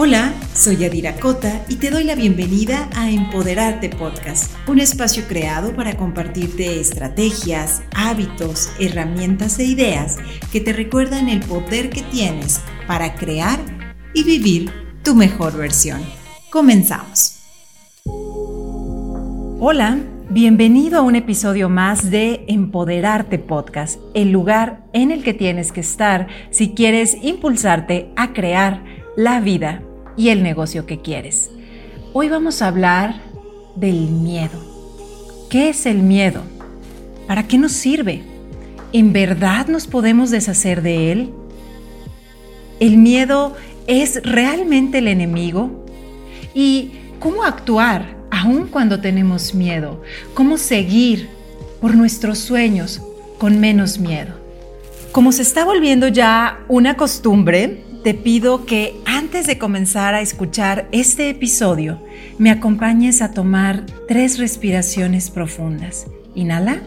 Hola, soy Yadira Cota y te doy la bienvenida a Empoderarte Podcast, un espacio creado para compartirte estrategias, hábitos, herramientas e ideas que te recuerdan el poder que tienes para crear y vivir tu mejor versión. Comenzamos. Hola, bienvenido a un episodio más de Empoderarte Podcast, el lugar en el que tienes que estar si quieres impulsarte a crear la vida y el negocio que quieres. Hoy vamos a hablar del miedo. ¿Qué es el miedo? ¿Para qué nos sirve? ¿En verdad nos podemos deshacer de él? ¿El miedo es realmente el enemigo? ¿Y cómo actuar aun cuando tenemos miedo? ¿Cómo seguir por nuestros sueños con menos miedo? Como se está volviendo ya una costumbre, te pido que antes de comenzar a escuchar este episodio, me acompañes a tomar tres respiraciones profundas. Inhala.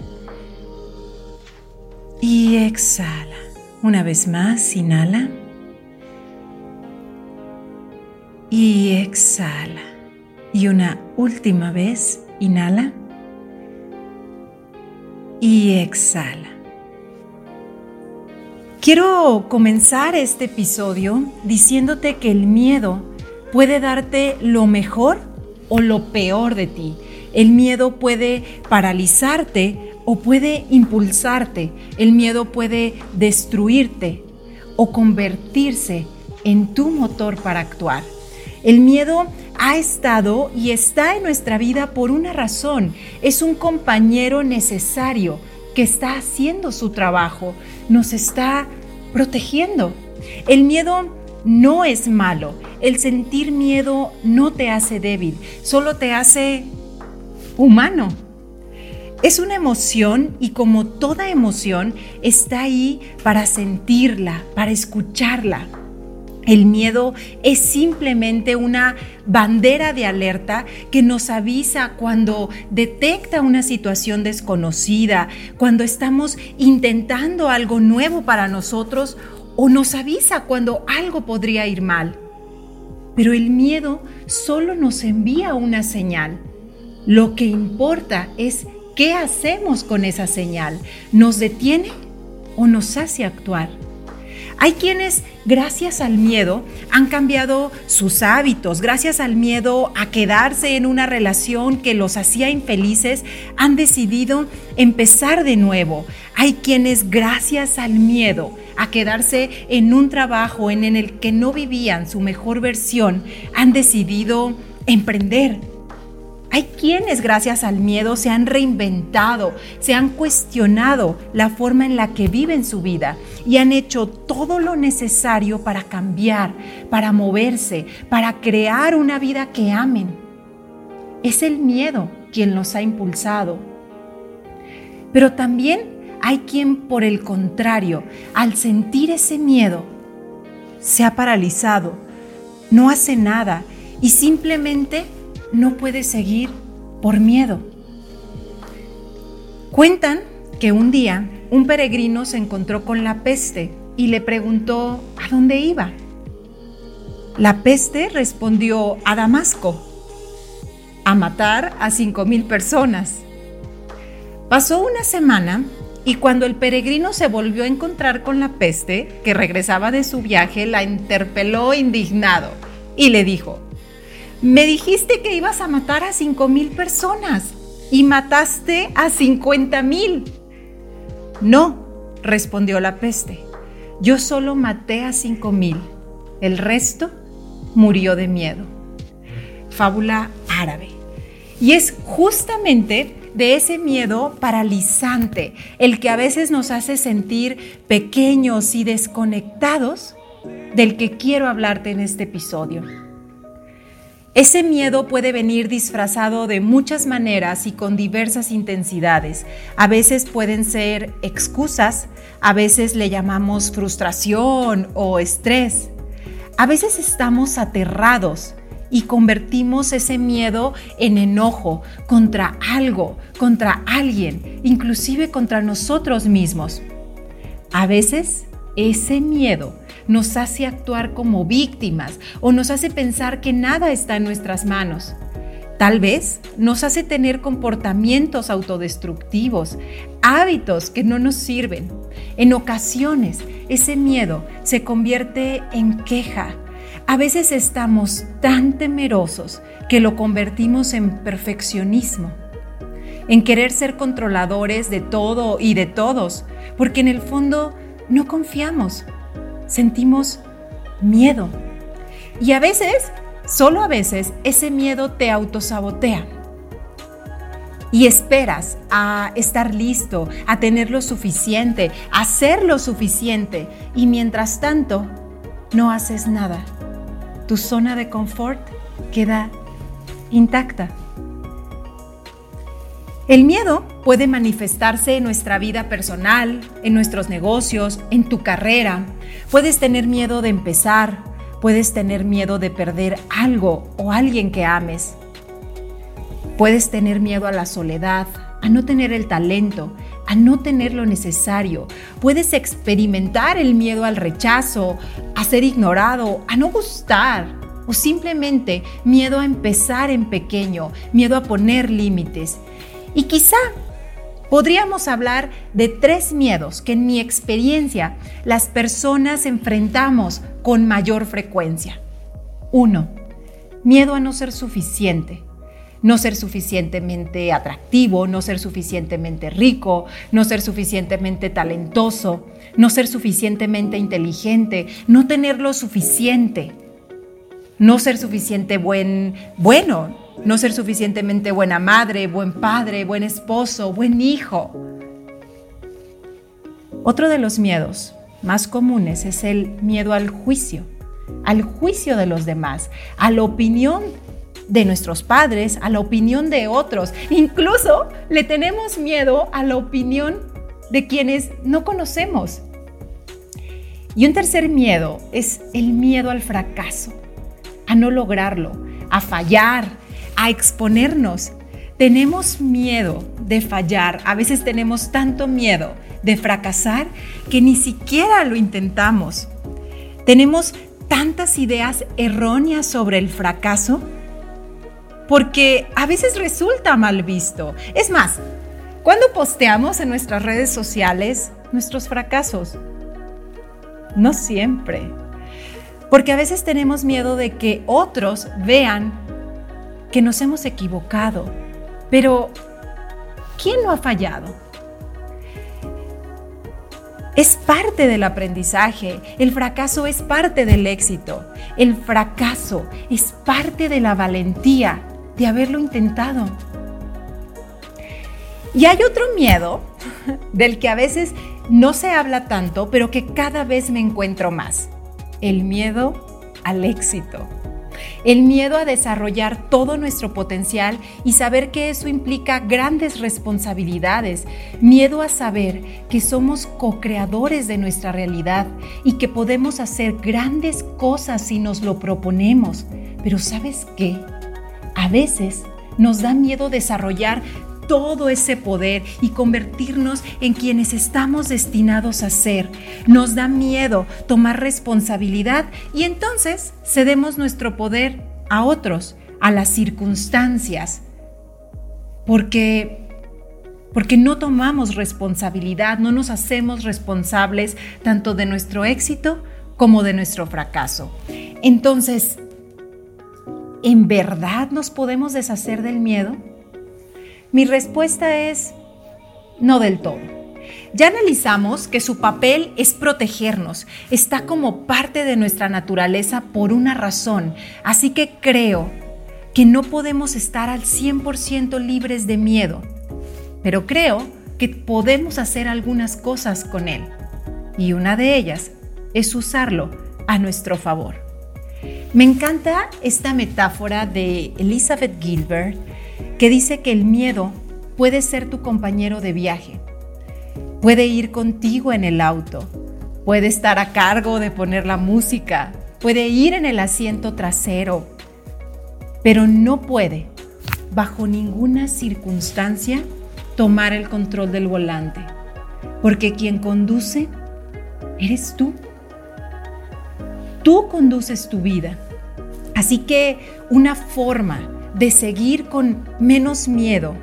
Y exhala. Una vez más, inhala. Y exhala. Y una última vez, inhala. Y exhala. Quiero comenzar este episodio diciéndote que el miedo puede darte lo mejor o lo peor de ti. El miedo puede paralizarte o puede impulsarte. El miedo puede destruirte o convertirse en tu motor para actuar. El miedo ha estado y está en nuestra vida por una razón. Es un compañero necesario que está haciendo su trabajo, nos está protegiendo. El miedo no es malo. El sentir miedo no te hace débil, solo te hace humano. Es una emoción y como toda emoción está ahí para sentirla, para escucharla. El miedo es simplemente una bandera de alerta que nos avisa cuando detecta una situación desconocida, cuando estamos intentando algo nuevo para nosotros o nos avisa cuando algo podría ir mal. Pero el miedo solo nos envía una señal. Lo que importa es qué hacemos con esa señal. ¿Nos detiene o nos hace actuar? Hay quienes, gracias al miedo, han cambiado sus hábitos, gracias al miedo a quedarse en una relación que los hacía infelices, han decidido empezar de nuevo. Hay quienes, gracias al miedo a quedarse en un trabajo en el que no vivían su mejor versión, han decidido emprender, hay quienes gracias al miedo se han reinventado, se han cuestionado la forma en la que viven su vida y han hecho todo lo necesario para cambiar, para moverse, para crear una vida que amen. Es el miedo quien los ha impulsado. Pero también hay quien, por el contrario, al sentir ese miedo, se ha paralizado, no hace nada y simplemente no puede seguir por miedo. Cuentan que un día un peregrino se encontró con la peste y le preguntó a dónde iba. La peste respondió a Damasco, a matar a cinco mil personas. Pasó una semana y cuando el peregrino se volvió a encontrar con la peste, que regresaba de su viaje, la interpeló indignado y le dijo, me dijiste que ibas a matar a 5 mil personas y mataste a 50 mil. No, respondió la peste. Yo solo maté a 5 mil. El resto murió de miedo. Fábula árabe. Y es justamente de ese miedo paralizante, el que a veces nos hace sentir pequeños y desconectados, del que quiero hablarte en este episodio. Ese miedo puede venir disfrazado de muchas maneras y con diversas intensidades. A veces pueden ser excusas, a veces le llamamos frustración o estrés. A veces estamos aterrados y convertimos ese miedo en enojo contra algo, contra alguien, inclusive contra nosotros mismos. A veces ese miedo nos hace actuar como víctimas o nos hace pensar que nada está en nuestras manos. Tal vez nos hace tener comportamientos autodestructivos, hábitos que no nos sirven. En ocasiones, ese miedo se convierte en queja. A veces estamos tan temerosos que lo convertimos en perfeccionismo, en querer ser controladores de todo y de todos, porque en el fondo no confiamos, sentimos miedo. Y a veces Solo a veces ese miedo te autosabotea y esperas a estar listo, a tener lo suficiente, a ser lo suficiente y mientras tanto no haces nada. Tu zona de confort queda intacta. El miedo puede manifestarse en nuestra vida personal, en nuestros negocios, en tu carrera. Puedes tener miedo de empezar, Puedes tener miedo de perder algo o alguien que ames. Puedes tener miedo a la soledad, a no tener el talento, a no tener lo necesario. Puedes experimentar el miedo al rechazo, a ser ignorado, a no gustar o simplemente miedo a empezar en pequeño, miedo a poner límites. Y quizá podríamos hablar de tres miedos que en mi experiencia las personas enfrentamos con mayor frecuencia. Uno, miedo a no ser suficiente. No ser suficientemente atractivo, no ser suficientemente rico, no ser suficientemente talentoso, no ser suficientemente inteligente, no tener lo suficiente, no ser suficiente buen, bueno, no ser suficientemente buena madre, buen padre, buen esposo, buen hijo. Otro de los miedos más comunes es el miedo al juicio, al juicio de los demás, a la opinión de nuestros padres, a la opinión de otros. Incluso le tenemos miedo a la opinión de quienes no conocemos. Y un tercer miedo es el miedo al fracaso, a no lograrlo, a fallar, a exponernos. Tenemos miedo de fallar, a veces tenemos tanto miedo de fracasar que ni siquiera lo intentamos. Tenemos tantas ideas erróneas sobre el fracaso porque a veces resulta mal visto. Es más, cuando posteamos en nuestras redes sociales nuestros fracasos? No siempre. Porque a veces tenemos miedo de que otros vean que nos hemos equivocado. Pero, ¿quién no ha fallado? Es parte del aprendizaje, el fracaso es parte del éxito, el fracaso es parte de la valentía de haberlo intentado. Y hay otro miedo del que a veces no se habla tanto, pero que cada vez me encuentro más, el miedo al éxito el miedo a desarrollar todo nuestro potencial y saber que eso implica grandes responsabilidades, miedo a saber que somos co-creadores de nuestra realidad y que podemos hacer grandes cosas si nos lo proponemos. Pero ¿sabes qué? A veces nos da miedo desarrollar todo ese poder y convertirnos en quienes estamos destinados a ser. Nos da miedo tomar responsabilidad y entonces cedemos nuestro poder a otros, a las circunstancias, porque porque no tomamos responsabilidad, no nos hacemos responsables tanto de nuestro éxito como de nuestro fracaso. Entonces, ¿en verdad nos podemos deshacer del miedo? Mi respuesta es no del todo. Ya analizamos que su papel es protegernos, está como parte de nuestra naturaleza por una razón, así que creo que no podemos estar al 100% libres de miedo, pero creo que podemos hacer algunas cosas con él, y una de ellas es usarlo a nuestro favor. Me encanta esta metáfora de Elizabeth Gilbert que dice que el miedo puede ser tu compañero de viaje, puede ir contigo en el auto, puede estar a cargo de poner la música, puede ir en el asiento trasero, pero no puede, bajo ninguna circunstancia, tomar el control del volante, porque quien conduce eres tú. tú conduces tu vida. Así que una forma de seguir con menos miedo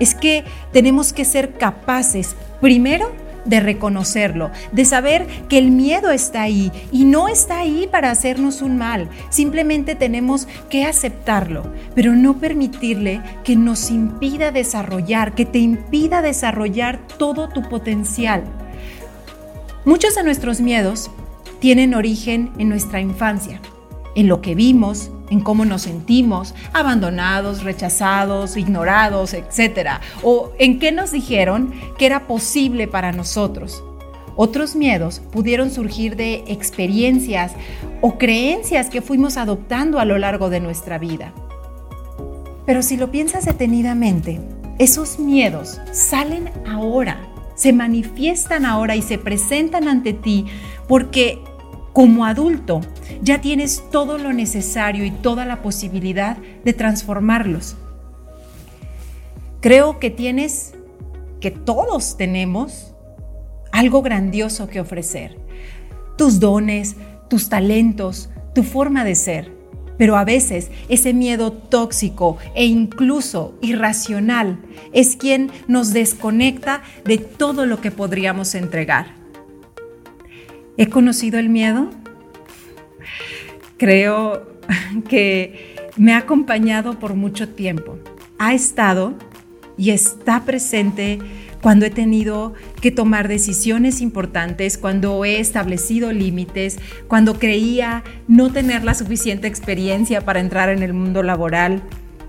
es que tenemos que ser capaces, primero, de reconocerlo, de saber que el miedo está ahí y no está ahí para hacernos un mal. Simplemente tenemos que aceptarlo, pero no permitirle que nos impida desarrollar, que te impida desarrollar todo tu potencial. Muchos de nuestros miedos tienen origen en nuestra infancia, en lo que vimos, en cómo nos sentimos, abandonados, rechazados, ignorados, etc. O en qué nos dijeron que era posible para nosotros. Otros miedos pudieron surgir de experiencias o creencias que fuimos adoptando a lo largo de nuestra vida. Pero si lo piensas detenidamente, esos miedos salen ahora, se manifiestan ahora y se presentan ante ti porque como adulto ya tienes todo lo necesario y toda la posibilidad de transformarlos. Creo que tienes, que todos tenemos algo grandioso que ofrecer. Tus dones, tus talentos, tu forma de ser. Pero a veces ese miedo tóxico e incluso irracional es quien nos desconecta de todo lo que podríamos entregar. ¿He conocido el miedo? Creo que me ha acompañado por mucho tiempo. Ha estado y está presente cuando he tenido que tomar decisiones importantes, cuando he establecido límites, cuando creía no tener la suficiente experiencia para entrar en el mundo laboral,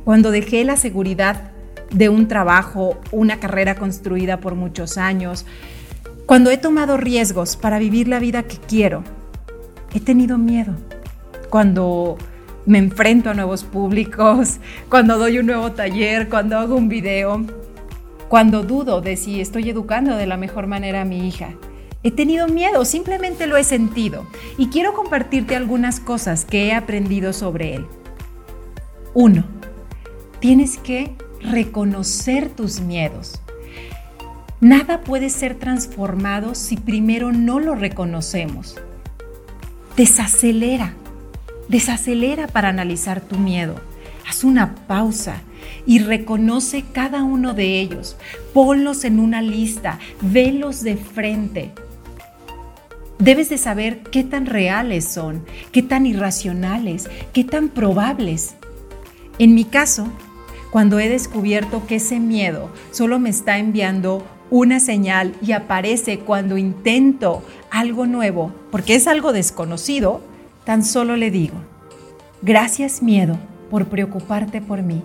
cuando dejé la seguridad de un trabajo, una carrera construida por muchos años, cuando he tomado riesgos para vivir la vida que quiero, he tenido miedo. Cuando me enfrento a nuevos públicos, cuando doy un nuevo taller, cuando hago un video, cuando dudo de si estoy educando de la mejor manera a mi hija. He tenido miedo, simplemente lo he sentido y quiero compartirte algunas cosas que he aprendido sobre él. Uno, tienes que reconocer tus miedos. Nada puede ser transformado si primero no lo reconocemos. Desacelera, desacelera para analizar tu miedo. Haz una pausa y reconoce cada uno de ellos. Ponlos en una lista, velos de frente. Debes de saber qué tan reales son, qué tan irracionales, qué tan probables. En mi caso, cuando he descubierto que ese miedo solo me está enviando una señal y aparece cuando intento algo nuevo, porque es algo desconocido, tan solo le digo, gracias miedo por preocuparte por mí,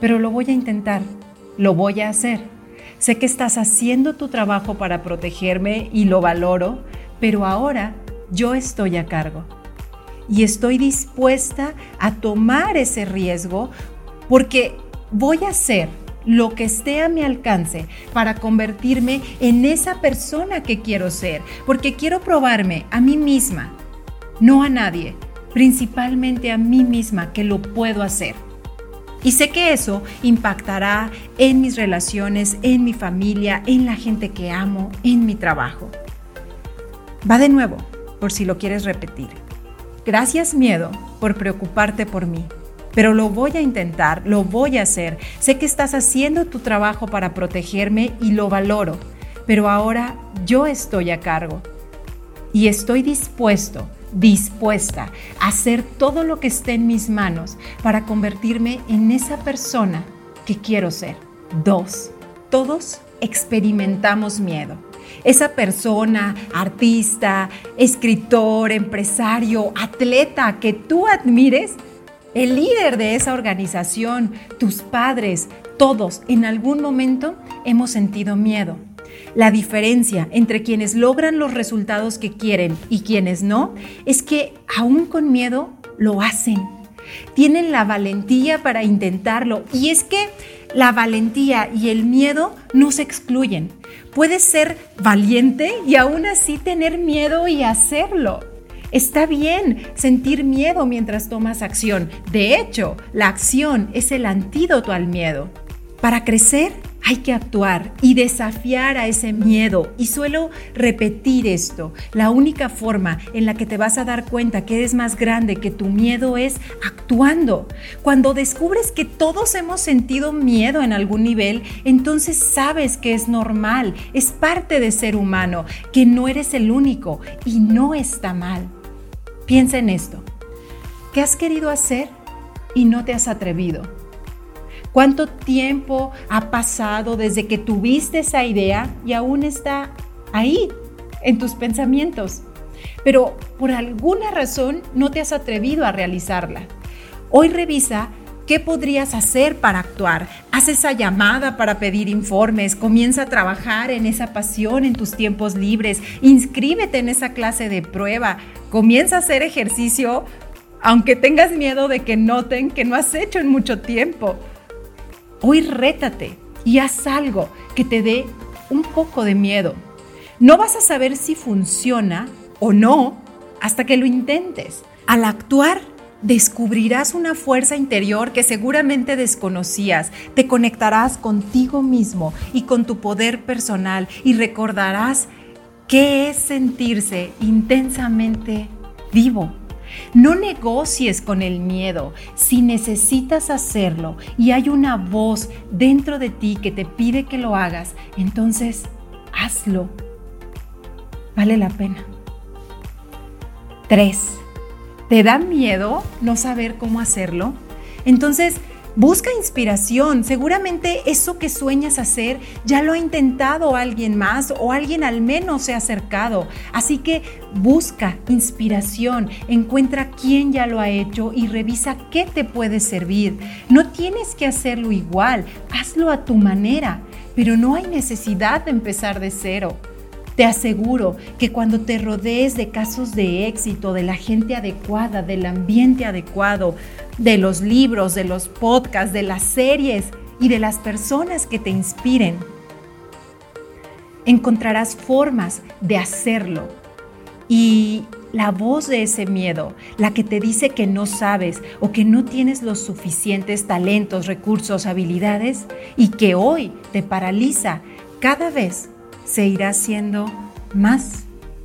pero lo voy a intentar, lo voy a hacer. Sé que estás haciendo tu trabajo para protegerme y lo valoro, pero ahora yo estoy a cargo. Y estoy dispuesta a tomar ese riesgo porque voy a hacer lo que esté a mi alcance para convertirme en esa persona que quiero ser, porque quiero probarme a mí misma, no a nadie, principalmente a mí misma que lo puedo hacer. Y sé que eso impactará en mis relaciones, en mi familia, en la gente que amo, en mi trabajo. Va de nuevo, por si lo quieres repetir. Gracias miedo por preocuparte por mí pero lo voy a intentar, lo voy a hacer. Sé que estás haciendo tu trabajo para protegerme y lo valoro, pero ahora yo estoy a cargo y estoy dispuesto, dispuesta a hacer todo lo que esté en mis manos para convertirme en esa persona que quiero ser. Dos, todos experimentamos miedo. Esa persona, artista, escritor, empresario, atleta que tú admires, el líder de esa organización, tus padres, todos en algún momento hemos sentido miedo. La diferencia entre quienes logran los resultados que quieren y quienes no es que aún con miedo lo hacen. Tienen la valentía para intentarlo y es que la valentía y el miedo no se excluyen. Puedes ser valiente y aún así tener miedo y hacerlo. Está bien sentir miedo mientras tomas acción. De hecho, la acción es el antídoto al miedo. Para crecer hay que actuar y desafiar a ese miedo. Y suelo repetir esto. La única forma en la que te vas a dar cuenta que eres más grande que tu miedo es actuando. Cuando descubres que todos hemos sentido miedo en algún nivel, entonces sabes que es normal, es parte de ser humano, que no eres el único y no está mal. Piensa en esto. ¿Qué has querido hacer y no te has atrevido? ¿Cuánto tiempo ha pasado desde que tuviste esa idea y aún está ahí, en tus pensamientos? Pero por alguna razón no te has atrevido a realizarla. Hoy revisa ¿Qué podrías hacer para actuar? Haz esa llamada para pedir informes, comienza a trabajar en esa pasión en tus tiempos libres, inscríbete en esa clase de prueba, comienza a hacer ejercicio aunque tengas miedo de que noten que no has hecho en mucho tiempo. Hoy rétate y haz algo que te dé un poco de miedo. No vas a saber si funciona o no hasta que lo intentes. Al actuar, descubrirás una fuerza interior que seguramente desconocías. Te conectarás contigo mismo y con tu poder personal y recordarás qué es sentirse intensamente vivo. No negocies con el miedo. Si necesitas hacerlo y hay una voz dentro de ti que te pide que lo hagas, entonces hazlo. Vale la pena. 3. ¿Te da miedo no saber cómo hacerlo? Entonces, Busca inspiración. Seguramente eso que sueñas hacer ya lo ha intentado alguien más o alguien al menos se ha acercado. Así que busca inspiración, encuentra quién ya lo ha hecho y revisa qué te puede servir. No tienes que hacerlo igual, hazlo a tu manera, pero no hay necesidad de empezar de cero. Te aseguro que cuando te rodees de casos de éxito, de la gente adecuada, del ambiente adecuado, de los libros, de los podcasts, de las series y de las personas que te inspiren, encontrarás formas de hacerlo. Y la voz de ese miedo, la que te dice que no sabes o que no tienes los suficientes talentos, recursos, habilidades y que hoy te paraliza, cada vez se irá siendo más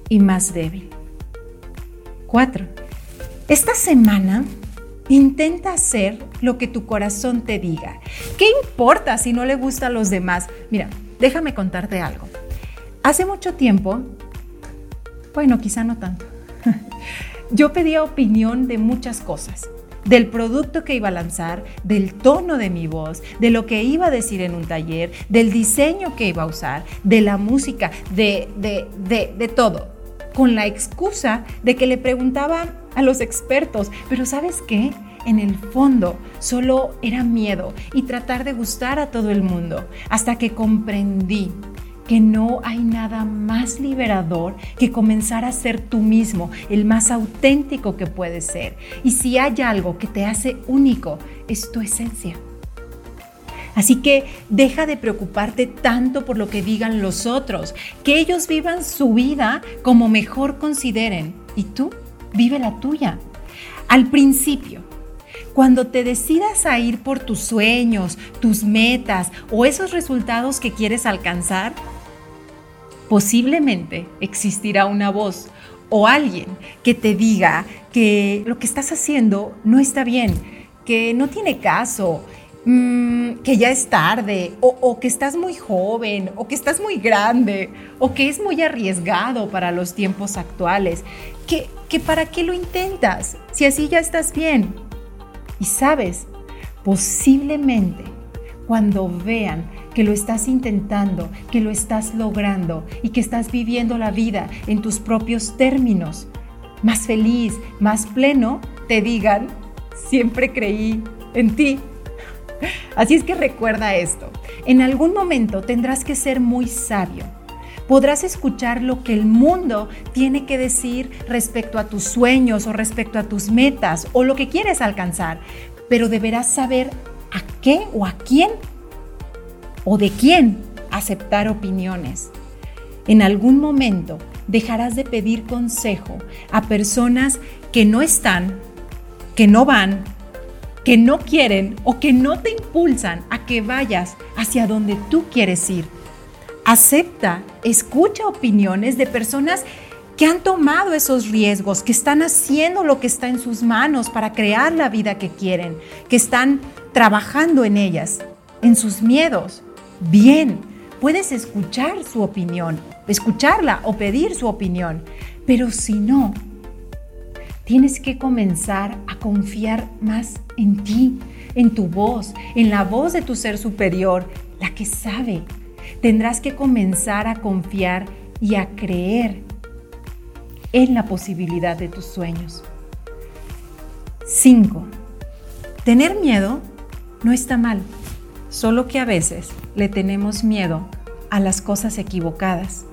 y más débil. 4. Esta semana intenta hacer lo que tu corazón te diga. ¿Qué importa si no le gusta a los demás? Mira, déjame contarte algo. Hace mucho tiempo, bueno, quizá no tanto, yo pedía opinión de muchas cosas del producto que iba a lanzar, del tono de mi voz, de lo que iba a decir en un taller, del diseño que iba a usar, de la música, de, de, de, de todo, con la excusa de que le preguntaba a los expertos, pero ¿sabes qué? En el fondo solo era miedo y tratar de gustar a todo el mundo, hasta que comprendí que no hay nada más liberador que comenzar a ser tú mismo, el más auténtico que puedes ser. Y si hay algo que te hace único, es tu esencia. Así que deja de preocuparte tanto por lo que digan los otros, que ellos vivan su vida como mejor consideren y tú vive la tuya. Al principio, cuando te decidas a ir por tus sueños, tus metas o esos resultados que quieres alcanzar, posiblemente existirá una voz o alguien que te diga que lo que estás haciendo no está bien, que no tiene caso, mm, que ya es tarde, o, que estás muy joven, o que estás muy grande, o que es muy arriesgado para los tiempos actuales, que, que para qué lo intentas si así ya estás bien. Y sabes, posiblemente cuando vean que lo estás intentando, que lo estás logrando y que estás viviendo la vida en tus propios términos, más feliz, más pleno, te digan, siempre creí en ti. Así es que recuerda esto, en algún momento tendrás que ser muy sabio. Podrás escuchar lo que el mundo tiene que decir respecto a tus sueños o respecto a tus metas o lo que quieres alcanzar, pero deberás saber a qué o a quién o de quién aceptar opiniones. En algún momento dejarás de pedir consejo a personas que no están, que no van que no quieren o que no te impulsan a que vayas hacia donde tú quieres ir. Acepta, escucha opiniones de personas que han tomado esos riesgos, que están haciendo lo que está en sus manos para crear la vida que quieren, que están trabajando en ellas, en sus miedos. Bien, puedes escuchar su opinión, escucharla o pedir su opinión, pero si no, tienes que comenzar a confiar más en ti, en tu voz, en la voz de tu ser superior, la que sabe. Tendrás que comenzar a confiar y a creer en la posibilidad de tus sueños. 5. Tener miedo no está mal, solo que a veces le tenemos miedo a las cosas equivocadas.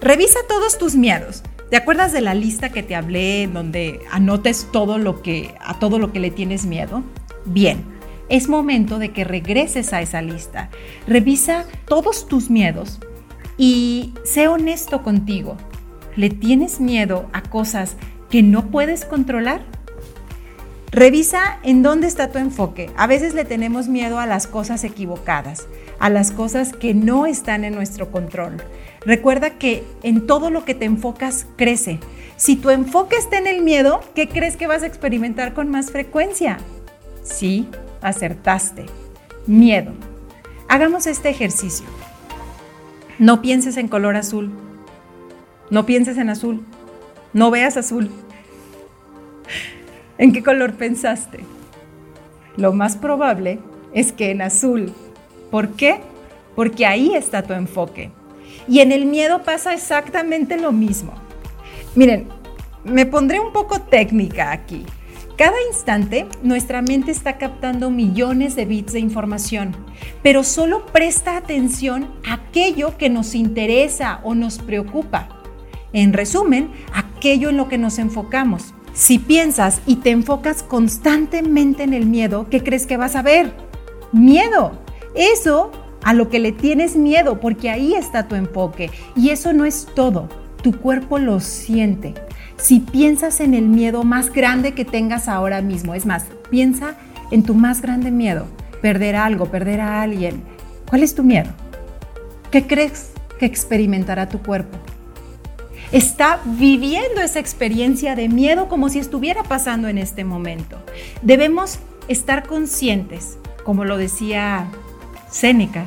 Revisa todos tus miedos. ¿Te acuerdas de la lista que te hablé donde anotes todo lo que a todo lo que le tienes miedo? Bien, es momento de que regreses a esa lista. Revisa todos tus miedos y sé honesto contigo. ¿Le tienes miedo a cosas que no puedes controlar? Revisa en dónde está tu enfoque. A veces le tenemos miedo a las cosas equivocadas, a las cosas que no están en nuestro control. Recuerda que en todo lo que te enfocas crece. Si tu enfoque está en el miedo, ¿qué crees que vas a experimentar con más frecuencia? Sí, acertaste. Miedo. Hagamos este ejercicio. No pienses en color azul. No pienses en azul. No veas azul. ¿En qué color pensaste? Lo más probable es que en azul. ¿Por qué? Porque ahí está tu enfoque. Y en el miedo pasa exactamente lo mismo. Miren, me pondré un poco técnica aquí. Cada instante nuestra mente está captando millones de bits de información, pero solo presta atención a aquello que nos interesa o nos preocupa. En resumen, aquello en lo que nos enfocamos. Si piensas y te enfocas constantemente en el miedo, ¿qué crees que vas a ver? Miedo. Eso a lo que le tienes miedo, porque ahí está tu enfoque. Y eso no es todo. Tu cuerpo lo siente. Si piensas en el miedo más grande que tengas ahora mismo, es más, piensa en tu más grande miedo, perder algo, perder a alguien. ¿Cuál es tu miedo? ¿Qué crees que experimentará tu cuerpo? Está viviendo esa experiencia de miedo como si estuviera pasando en este momento. Debemos estar conscientes, como lo decía Séneca,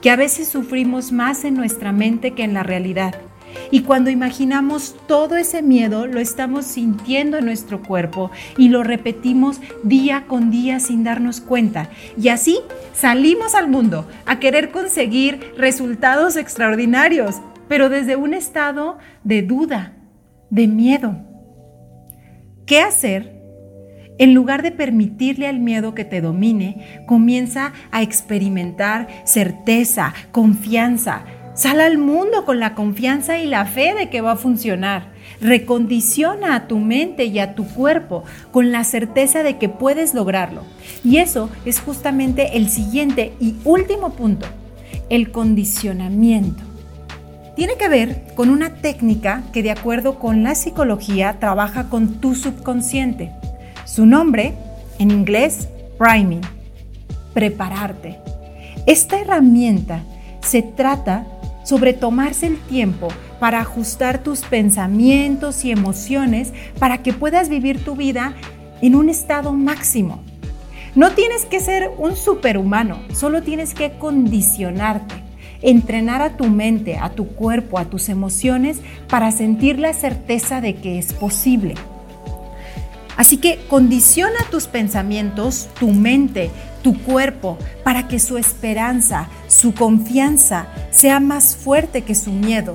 que a veces sufrimos más en nuestra mente que en la realidad. Y cuando imaginamos todo ese miedo, lo estamos sintiendo en nuestro cuerpo y lo repetimos día con día sin darnos cuenta. Y así salimos al mundo a querer conseguir resultados extraordinarios, pero desde un estado de duda, de miedo. ¿Qué hacer? En lugar de permitirle al miedo que te domine, comienza a experimentar certeza, confianza. Sal al mundo con la confianza y la fe de que va a funcionar. Recondiciona a tu mente y a tu cuerpo con la certeza de que puedes lograrlo. Y eso es justamente el siguiente y último punto, el condicionamiento tiene que ver con una técnica que de acuerdo con la psicología trabaja con tu subconsciente. Su nombre, en inglés, priming, prepararte. Esta herramienta se trata sobre tomarse el tiempo para ajustar tus pensamientos y emociones para que puedas vivir tu vida en un estado máximo. No tienes que ser un superhumano, solo tienes que condicionarte entrenar a tu mente, a tu cuerpo, a tus emociones para sentir la certeza de que es posible. Así que condiciona tus pensamientos, tu mente, tu cuerpo, para que su esperanza, su confianza sea más fuerte que su miedo.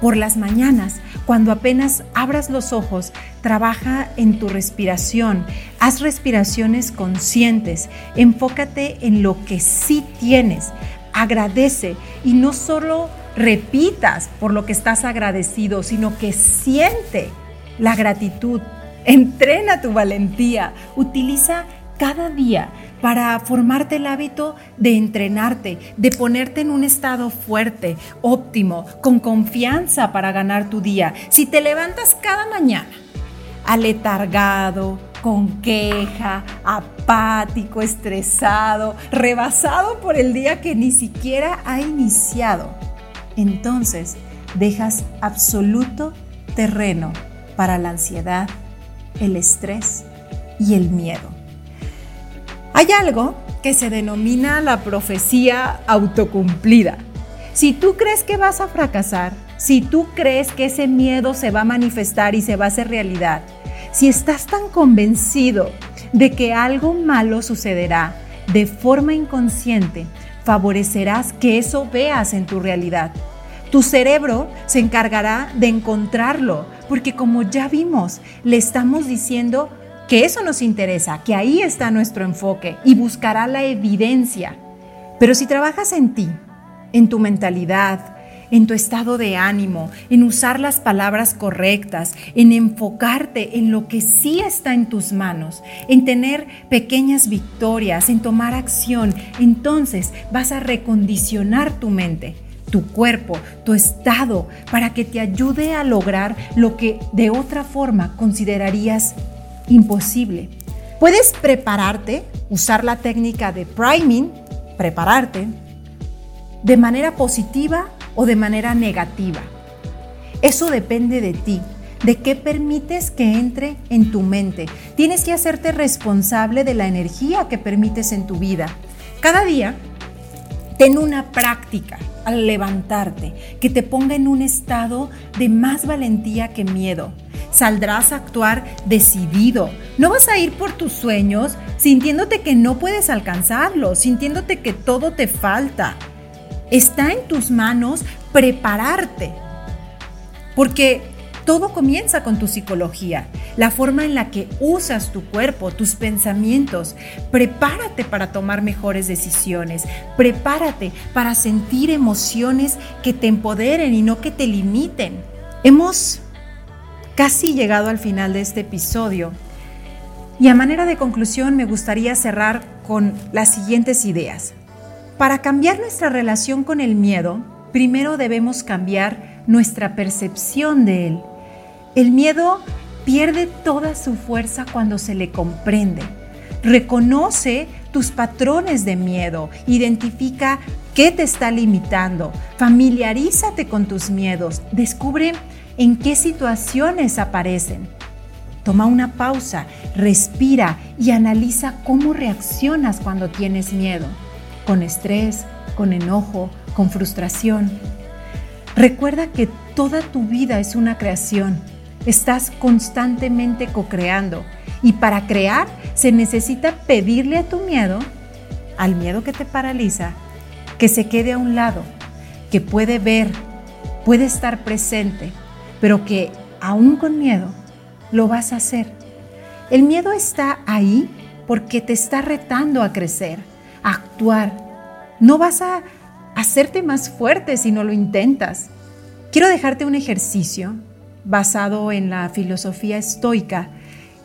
Por las mañanas, cuando apenas abras los ojos, trabaja en tu respiración, haz respiraciones conscientes, enfócate en lo que sí tienes, agradece y no solo repitas por lo que estás agradecido, sino que siente la gratitud. Entrena tu valentía, utiliza cada día para formarte el hábito de entrenarte, de ponerte en un estado fuerte, óptimo, con confianza para ganar tu día. Si te levantas cada mañana aletargado, con queja, apático, estresado, rebasado por el día que ni siquiera ha iniciado, entonces dejas absoluto terreno para la ansiedad, el estrés y el miedo. Hay algo que se denomina la profecía autocumplida. Si tú crees que vas a fracasar, si tú crees que ese miedo se va a manifestar y se va a hacer realidad, si estás tan convencido de que algo malo sucederá de forma inconsciente, favorecerás que eso veas en tu realidad. Tu cerebro se encargará de encontrarlo, porque como ya vimos, le estamos diciendo que eso nos interesa, que ahí está nuestro enfoque y buscará la evidencia. Pero si trabajas en ti, en tu mentalidad, en tu estado de ánimo, en usar las palabras correctas, en enfocarte en lo que sí está en tus manos, en tener pequeñas victorias, en tomar acción, entonces vas a recondicionar tu mente tu cuerpo, tu estado, para que te ayude a lograr lo que de otra forma considerarías imposible. Puedes prepararte, usar la técnica de priming, prepararte, de manera positiva o de manera negativa. Eso depende de ti, de qué permites que entre en tu mente. Tienes que hacerte responsable de la energía que permites en tu vida. Cada día, ten una práctica al levantarte, que te ponga en un estado de más valentía que miedo. Saldrás a actuar decidido. No vas a ir por tus sueños sintiéndote que no puedes alcanzarlos, sintiéndote que todo te falta. Está en tus manos prepararte. Porque todo comienza con tu psicología, la forma en la que usas tu cuerpo, tus pensamientos. Prepárate para tomar mejores decisiones. Prepárate para sentir emociones que te empoderen y no que te limiten. Hemos casi llegado al final de este episodio. Y a manera de conclusión me gustaría cerrar con las siguientes ideas. Para cambiar nuestra relación con el miedo, primero debemos cambiar nuestra percepción de él. El miedo pierde toda su fuerza cuando se le comprende. Reconoce tus patrones de miedo, identifica qué te está limitando, familiarízate con tus miedos, descubre en qué situaciones aparecen. Toma una pausa, respira y analiza cómo reaccionas cuando tienes miedo, con estrés, con enojo, con frustración. Recuerda que toda tu vida es una creación Estás constantemente co-creando y para crear se necesita pedirle a tu miedo, al miedo que te paraliza, que se quede a un lado, que puede ver, puede estar presente, pero que aún con miedo lo vas a hacer. El miedo está ahí porque te está retando a crecer, actuar. No vas a hacerte más fuerte si no lo intentas. Quiero dejarte un ejercicio basado en la filosofía estoica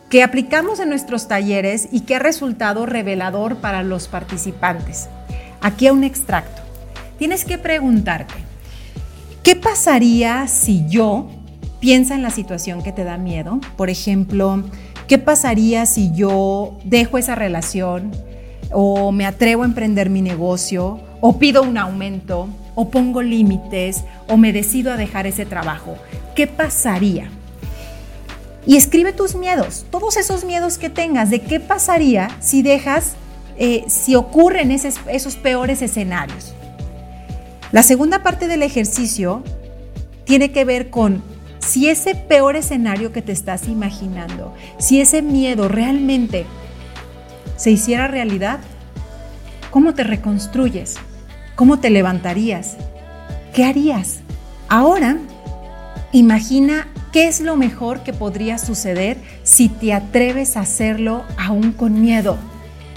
que aplicamos en nuestros talleres y que ha resultado revelador para los participantes. Aquí un extracto. Tienes que preguntarte, ¿qué pasaría si yo piensa en la situación que te da miedo? Por ejemplo, ¿qué pasaría si yo dejo esa relación o me atrevo a emprender mi negocio o pido un aumento o pongo límites o me decido a dejar ese trabajo? ¿qué pasaría? Y escribe tus miedos, todos esos miedos que tengas, de qué pasaría si dejas, eh, si ocurren esos, esos peores escenarios. La segunda parte del ejercicio tiene que ver con si ese peor escenario que te estás imaginando, si ese miedo realmente se hiciera realidad, ¿cómo te reconstruyes? ¿Cómo te levantarías? ¿Qué harías? Ahora Imagina qué es lo mejor que podría suceder si te atreves a hacerlo aún con miedo.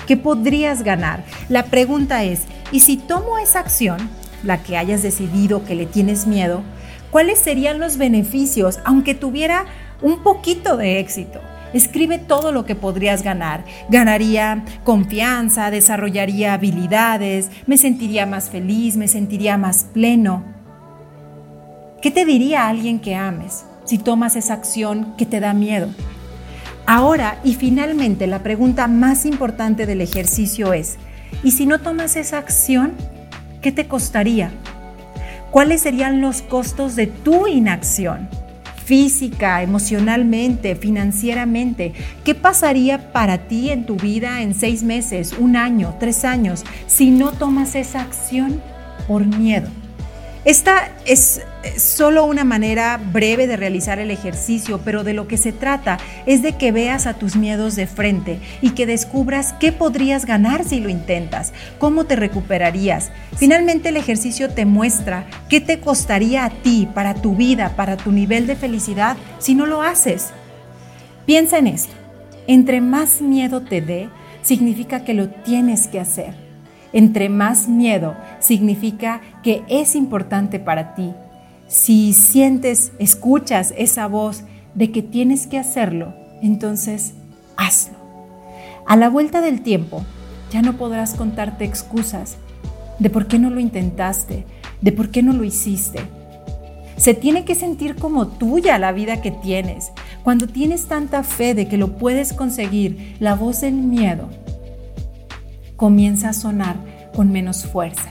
¿Qué podrías ganar? La pregunta es, ¿y si tomo esa acción, la que hayas decidido que le tienes miedo, cuáles serían los beneficios aunque tuviera un poquito de éxito? Escribe todo lo que podrías ganar. Ganaría confianza, desarrollaría habilidades, me sentiría más feliz, me sentiría más pleno. ¿Qué te diría alguien que ames si tomas esa acción que te da miedo? Ahora y finalmente la pregunta más importante del ejercicio es, ¿y si no tomas esa acción, qué te costaría? ¿Cuáles serían los costos de tu inacción? Física, emocionalmente, financieramente. ¿Qué pasaría para ti en tu vida en seis meses, un año, tres años, si no tomas esa acción por miedo? Esta es solo una manera breve de realizar el ejercicio, pero de lo que se trata es de que veas a tus miedos de frente y que descubras qué podrías ganar si lo intentas, cómo te recuperarías. Finalmente el ejercicio te muestra qué te costaría a ti, para tu vida, para tu nivel de felicidad, si no lo haces. Piensa en esto. Entre más miedo te dé, significa que lo tienes que hacer. Entre más miedo significa que es importante para ti. Si sientes, escuchas esa voz de que tienes que hacerlo, entonces hazlo. A la vuelta del tiempo, ya no podrás contarte excusas de por qué no lo intentaste, de por qué no lo hiciste. Se tiene que sentir como tuya la vida que tienes. Cuando tienes tanta fe de que lo puedes conseguir, la voz del miedo comienza a sonar con menos fuerza.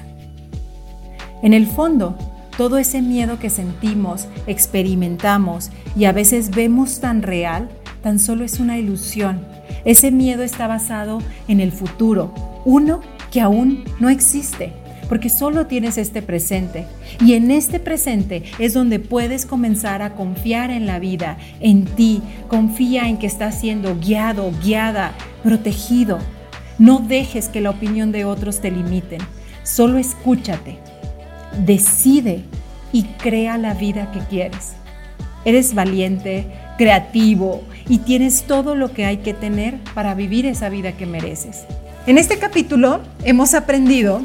En el fondo, todo ese miedo que sentimos, experimentamos y a veces vemos tan real, tan solo es una ilusión. Ese miedo está basado en el futuro, uno que aún no existe, porque solo tienes este presente. Y en este presente es donde puedes comenzar a confiar en la vida, en ti. Confía en que estás siendo guiado, guiada, protegido. No dejes que la opinión de otros te limiten. Solo escúchate. Decide y crea la vida que quieres. Eres valiente, creativo y tienes todo lo que hay que tener para vivir esa vida que mereces. En este capítulo hemos aprendido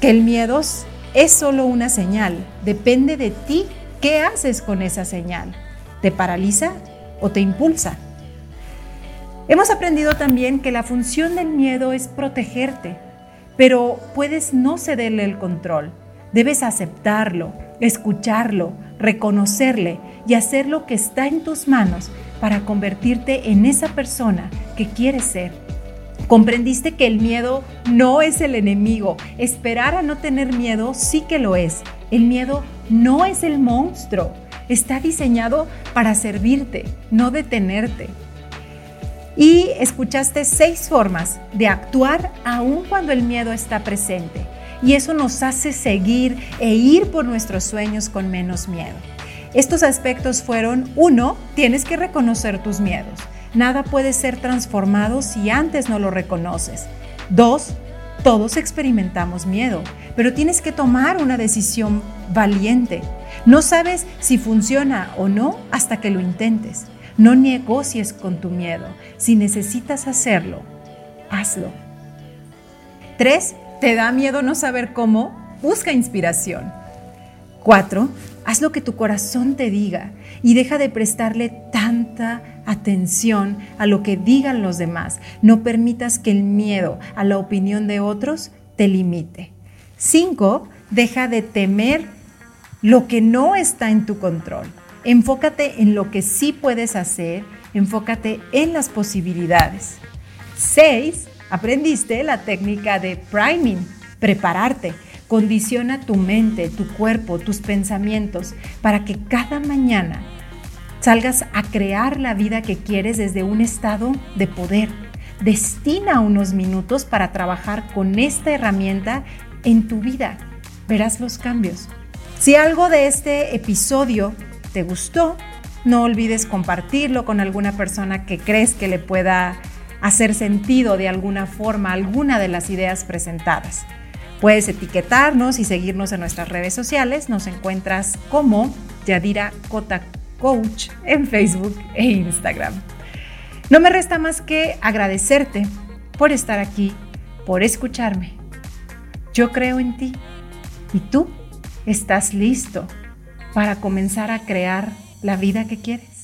que el miedo es solo una señal. Depende de ti qué haces con esa señal. ¿Te paraliza o te impulsa? Hemos aprendido también que la función del miedo es protegerte, pero puedes no cederle el control. Debes aceptarlo, escucharlo, reconocerle y hacer lo que está en tus manos para convertirte en esa persona que quieres ser. Comprendiste que el miedo no es el enemigo. Esperar a no tener miedo sí que lo es. El miedo no es el monstruo. Está diseñado para servirte, no detenerte y escuchaste seis formas de actuar aun cuando el miedo está presente. Y eso nos hace seguir e ir por nuestros sueños con menos miedo. Estos aspectos fueron, uno, tienes que reconocer tus miedos. Nada puede ser transformado si antes no lo reconoces. Dos, todos experimentamos miedo, pero tienes que tomar una decisión valiente. No sabes si funciona o no hasta que lo intentes. No negocies con tu miedo. Si necesitas hacerlo, hazlo. 3. ¿Te da miedo no saber cómo? Busca inspiración. 4. Haz lo que tu corazón te diga y deja de prestarle tanta atención a lo que digan los demás. No permitas que el miedo a la opinión de otros te limite. 5. Deja de temer lo que no está en tu control. Enfócate en lo que sí puedes hacer, enfócate en las posibilidades. 6. Aprendiste la técnica de priming, prepararte. Condiciona tu mente, tu cuerpo, tus pensamientos para que cada mañana salgas a crear la vida que quieres desde un estado de poder. Destina unos minutos para trabajar con esta herramienta en tu vida. Verás los cambios. Si algo de este episodio te gustó, no olvides compartirlo con alguna persona que crees que le pueda hacer sentido de alguna forma alguna de las ideas presentadas. Puedes etiquetarnos y seguirnos en nuestras redes sociales. Nos encuentras como Yadira Kota Coach en Facebook e Instagram. No me resta más que agradecerte por estar aquí, por escucharme. Yo creo en ti y tú estás listo para comenzar a crear la vida que quieres.